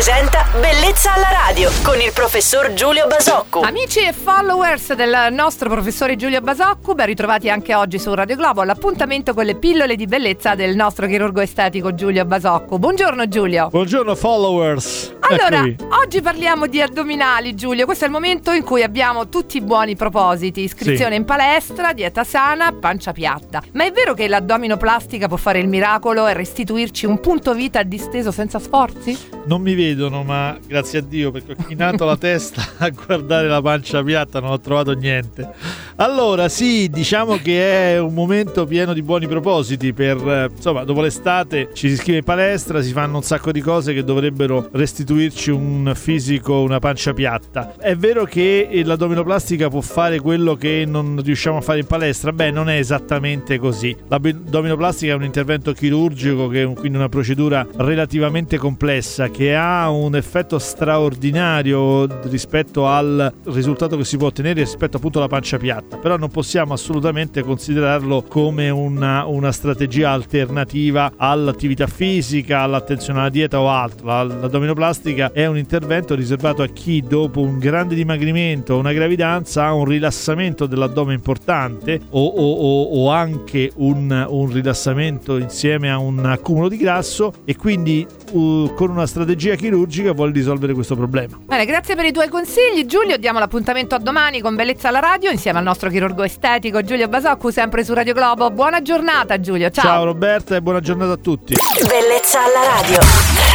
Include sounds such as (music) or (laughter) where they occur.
presenta Bellezza alla radio con il professor Giulio Basocco. Amici e followers del nostro professore Giulio Basocco, ben ritrovati anche oggi su Radio Globo all'appuntamento con le pillole di bellezza del nostro chirurgo estetico Giulio Basocco. Buongiorno Giulio. Buongiorno followers. Allora, oggi parliamo di addominali, Giulio. Questo è il momento in cui abbiamo tutti i buoni propositi: iscrizione Sì. in palestra, dieta sana, pancia piatta. Ma è vero che l'addominoplastica può fare il miracolo e restituirci un punto vita disteso senza sforzi? Non mi vedono, ma grazie a Dio perché ho chinato la testa (laughs) a guardare la pancia piatta, non ho trovato niente. Allora, sì, diciamo che è un momento pieno di buoni propositi per insomma, dopo l'estate ci si iscrive in palestra, si fanno un sacco di cose che dovrebbero restituirci un fisico, una pancia piatta. È vero che l'addominoplastica può fare quello che non riusciamo a fare in palestra? Beh, non è esattamente così. L'addominoplastica è un intervento chirurgico che è quindi una procedura relativamente complessa che ha un effetto straordinario rispetto al risultato che si può ottenere rispetto appunto alla pancia piatta, però non possiamo assolutamente considerarlo come una, una strategia alternativa all'attività fisica, all'attenzione alla dieta o altro. La- L'addominoplastica è un intervento riservato a chi dopo un grande dimagrimento o una gravidanza ha un rilassamento dell'addome importante o, o- o- o anche un, un rilassamento insieme a un accumulo di grasso e quindi uh, con una strategia chirurgica vuole risolvere questo problema. Bene, grazie per i tuoi consigli, Giulio. Diamo l'appuntamento a domani con Bellezza alla radio insieme al nostro chirurgo estetico Giulio Basocco, sempre su Radio Globo. Buona giornata, Giulio. Ciao. Ciao Roberta e buona giornata a tutti. Bellezza alla radio.